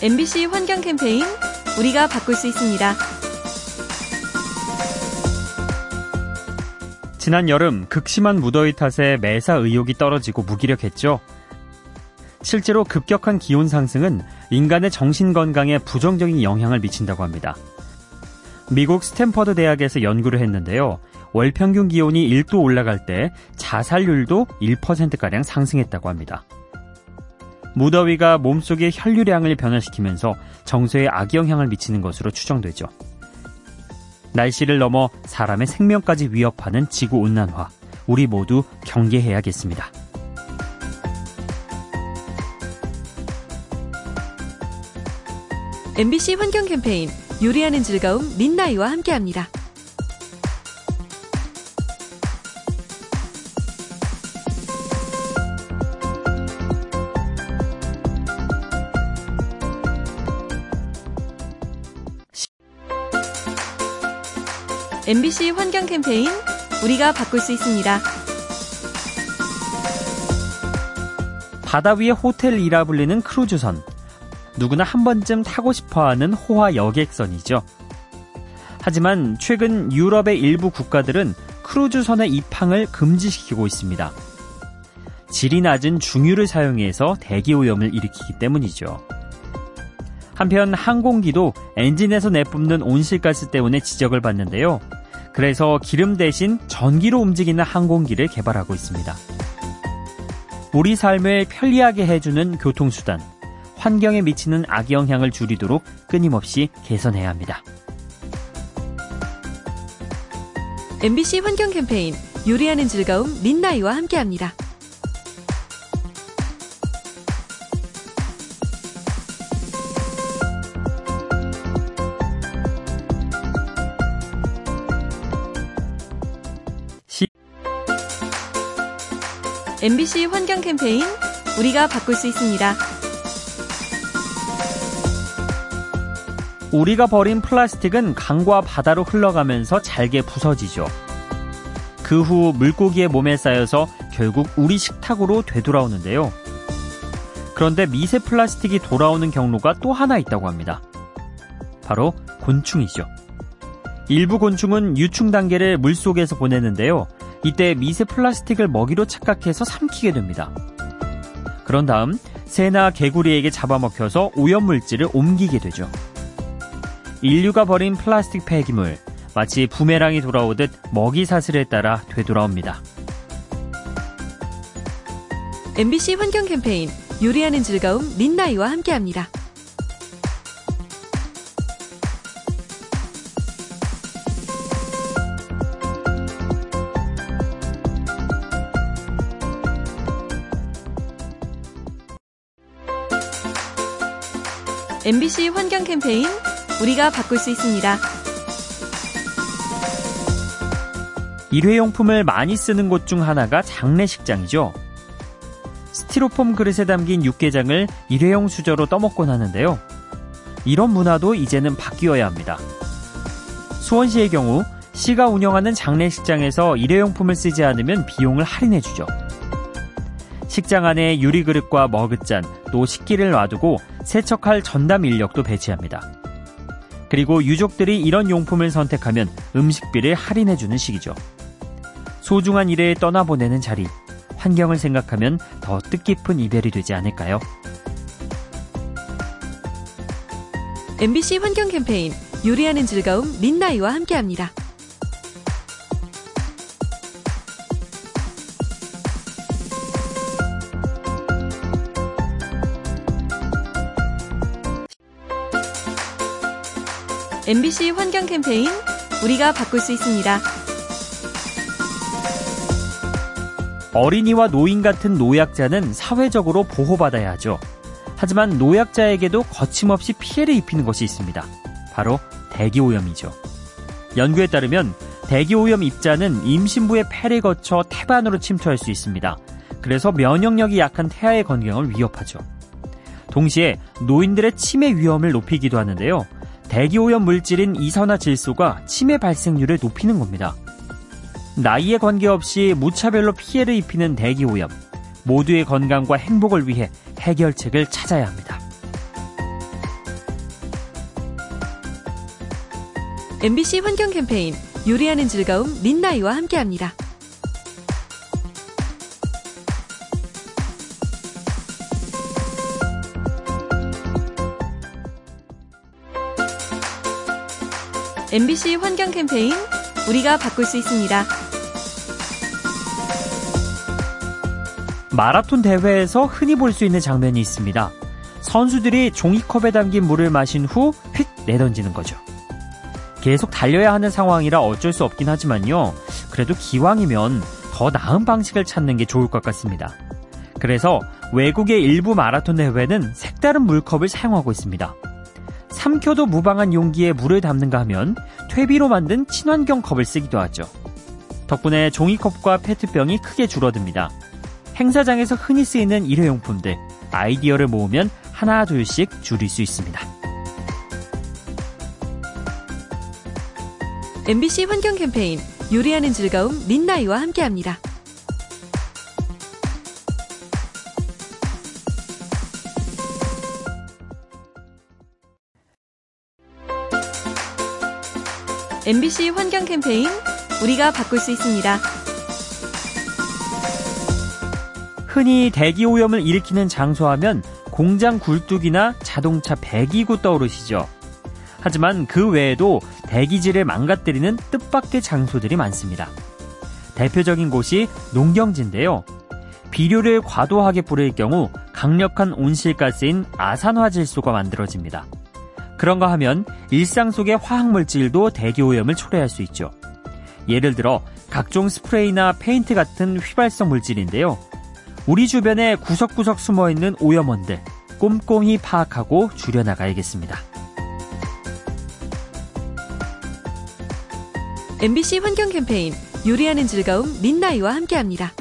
MBC 환경 캠페인 우리가 바꿀 수 있습니다. 지난 여름 극심한 무더위 탓에 매사 의욕이 떨어지고 무기력했죠. 실제로 급격한 기온 상승은 인간의 정신 건강에 부정적인 영향을 미친다고 합니다. 미국 스탠퍼드 대학에서 연구를 했는데요. 월 평균 기온이 1도 올라갈 때 자살률도 1%가량 상승했다고 합니다. 무더위가 몸속의 혈류량을 변화시키면서 정서에 악영향을 미치는 것으로 추정되죠. 날씨를 넘어 사람의 생명까지 위협하는 지구 온난화. 우리 모두 경계해야겠습니다. MBC 환경 캠페인 요리하는 즐거움 민나이와 함께합니다. MBC 환경 캠페인 우리가 바꿀 수 있습니다. 바다 위의 호텔이라 불리는 크루즈선. 누구나 한 번쯤 타고 싶어 하는 호화 여객선이죠. 하지만 최근 유럽의 일부 국가들은 크루즈선의 입항을 금지시키고 있습니다. 질이 낮은 중유를 사용해서 대기 오염을 일으키기 때문이죠. 한편 항공기도 엔진에서 내뿜는 온실가스 때문에 지적을 받는데요. 그래서 기름 대신 전기로 움직이는 항공기를 개발하고 있습니다. 우리 삶을 편리하게 해주는 교통수단, 환경에 미치는 악영향을 줄이도록 끊임없이 개선해야 합니다. MBC 환경 캠페인 요리하는 즐거움 민나이와 함께합니다. MBC 환경 캠페인 우리가 바꿀 수 있습니다. 우리가 버린 플라스틱은 강과 바다로 흘러가면서 잘게 부서지죠. 그 후 물고기의 몸에 쌓여서 결국 우리 식탁으로 되돌아오는데요. 그런데 미세 플라스틱이 돌아오는 경로가 또 하나 있다고 합니다. 바로 곤충이죠. 일부 곤충은 유충 단계를 물속에서 보내는데요. 이때 미세 플라스틱을 먹이로 착각해서 삼키게 됩니다. 그런 다음 새나 개구리에게 잡아먹혀서 오염물질을 옮기게 되죠. 인류가 버린 플라스틱 폐기물, 마치 부메랑이 돌아오듯 먹이 사슬에 따라 되돌아옵니다. MBC 환경 캠페인 요리하는 즐거움 민나이와 함께합니다. MBC 환경 캠페인 우리가 바꿀 수 있습니다. 일회용품을 많이 쓰는 곳 중 하나가 장례식장이죠. 스티로폼 그릇에 담긴 육개장을 일회용 수저로 떠먹곤 하는데요. 이런 문화도 이제는 바뀌어야 합니다. 수원시의 경우 시가 운영하는 장례식장에서 일회용품을 쓰지 않으면 비용을 할인해주죠. 식장 안에 유리그릇과 머그잔, 또 식기를 놔두고 세척할 전담 인력도 배치합니다. 그리고 유족들이 이런 용품을 선택하면 음식비를 할인해주는 식이죠. 소중한 일에 떠나보내는 자리, 환경을 생각하면 더 뜻깊은 이별이 되지 않을까요? MBC 환경 캠페인 요리하는 즐거움 민나이와 함께합니다. MBC 환경 캠페인 우리가 바꿀 수 있습니다. 어린이와 노인 같은 노약자는 사회적으로 보호받아야 하죠. 하지만 노약자에게도 거침없이 피해를 입히는 것이 있습니다. 바로 대기오염이죠. 연구에 따르면 대기오염 입자는 임신부의 폐를 거쳐 태반으로 침투할 수 있습니다. 그래서 면역력이 약한 태아의 건강을 위협하죠. 동시에 노인들의 치매 위험을 높이기도 하는데요. 대기오염 물질인 이산화 질소가 치매 발생률을 높이는 겁니다. 나이에 관계없이 무차별로 피해를 입히는 대기오염. 모두의 건강과 행복을 위해 해결책을 찾아야 합니다. MBC 환경 캠페인 요리하는 즐거움 민나이와 함께합니다. MBC 환경 캠페인 우리가 바꿀 수 있습니다. 마라톤 대회에서 흔히 볼 수 있는 장면이 있습니다. 선수들이 종이컵에 담긴 물을 마신 후 휙 내던지는 거죠. 계속 달려야 하는 상황이라 어쩔 수 없긴 하지만요. 그래도 기왕이면 더 나은 방식을 찾는 게 좋을 것 같습니다. 그래서 외국의 일부 마라톤 대회는 색다른 물컵을 사용하고 있습니다. 삼켜도 무방한 용기에 물을 담는가 하면 퇴비로 만든 친환경 컵을 쓰기도 하죠. 덕분에 종이컵과 페트병이 크게 줄어듭니다. 행사장에서 흔히 쓰이는 일회용품들, 아이디어를 모으면 하나 둘씩 줄일 수 있습니다. MBC 환경 캠페인 요리하는 즐거움 린나이와 함께합니다. MBC 환경 캠페인 우리가 바꿀 수 있습니다. 흔히 대기 오염을 일으키는 장소 하면 공장 굴뚝이나 자동차 배기구 떠오르시죠. 하지만 그 외에도 대기질을 망가뜨리는 뜻밖의 장소들이 많습니다. 대표적인 곳이 농경지인데요. 비료를 과도하게 뿌릴 경우 강력한 온실가스인 아산화질소가 만들어집니다. 그런가 하면 일상 속의 화학물질도 대기오염을 초래할 수 있죠. 예를 들어 각종 스프레이나 페인트 같은 휘발성 물질인데요. 우리 주변에 구석구석 숨어 있는 오염원들 꼼꼼히 파악하고 줄여나가야겠습니다. MBC 환경 캠페인 요리하는 즐거움 린나이와 함께합니다.